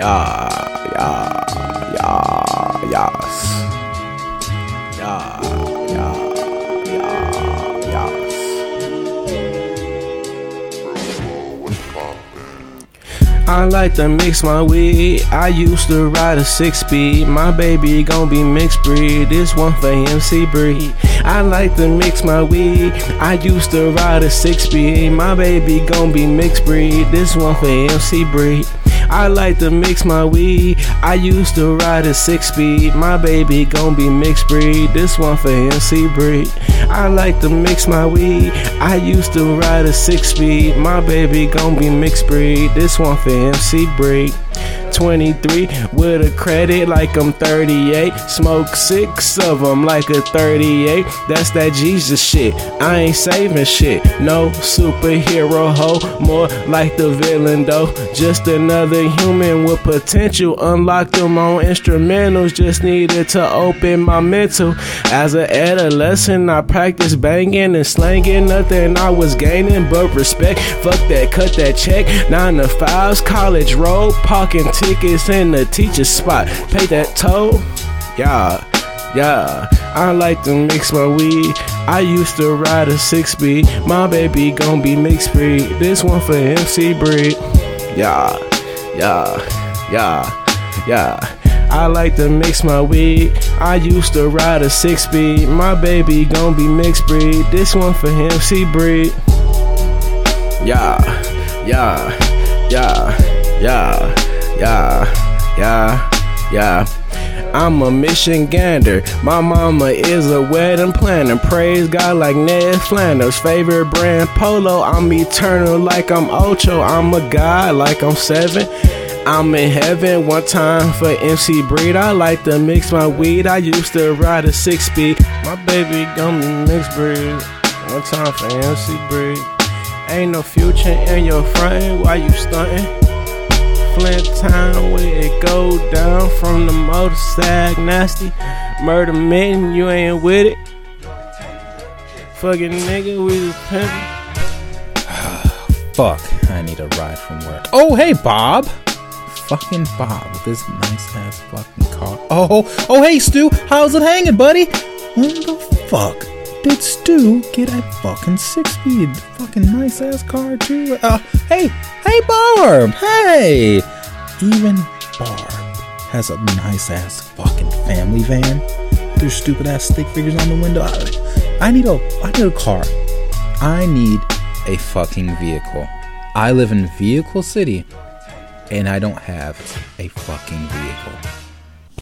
Yeah, yeah, yeah, yes. Yeah, yeah, yeah, yes. I like to mix my weed. I used to ride a six speed. My baby gon' be mixed breed. This one for MC Breed. I like to mix my weed. I used to ride a six speed. My baby gon' be mixed breed. This one for MC Breed. I like to mix my weed. I used to ride a six speed. My baby gon' be mixed breed. This one for MC Breed. I like to mix my weed. I used to ride a six speed. My baby gon' be mixed breed. This one for MC Breed. 23 with a credit like I'm 38. Smoke six of them like a 38. That's that Jesus shit. I ain't saving shit. No superhero hoe. More like the villain though. Just another human with potential. Unlock them on instrumentals. Just needed to open my mental. As an adolescent, I practiced banging and slanging. Nothing I was gaining but respect. Fuck that, cut that check. Nine to fives, college road, parking tickets in the teacher's spot. Pay that toll. Yeah, yeah. I like to mix my weed. I used to ride a six speed. My baby gon' be mixed breed. This one for MC Breed. Yeah, yeah, yeah, yeah. I like to mix my weed. I used to ride a six speed. My baby gon' be mixed breed. This one for MC Breed. Yeah, yeah, yeah, yeah, yeah, yeah, yeah. I'm a Michigander. My mama is a wedding planner. Praise God like Ned Flanders. Favorite brand Polo. I'm eternal like I'm Ocho. I'm a god like I'm seven. I'm in heaven one time for MC Breed. I like to mix my weed. I used to ride a six speed. My baby gon' be mixed breed. One time for MC Breed. Ain't no future in your front. Why you stunting? Flint town where it go down from the motor sag nasty. Murder men, you ain't with it. Fucking nigga, we was pimpin'. Fuck, I need a ride from work. Oh, hey, Bob. Fucking Bob with this nice ass fucking car. Oh, oh, hey, Stu. How's it hanging, buddy? When the fuck did Stu get a fucking six speed, fucking nice ass car, too? Uh, hey, hey, Barb. Hey. Even Barb has a nice ass fucking family van. There's stupid ass stick figures on the window. I, I need a, I need a car. I need a fucking vehicle. I live in Vehicle City and I don't have a fucking vehicle.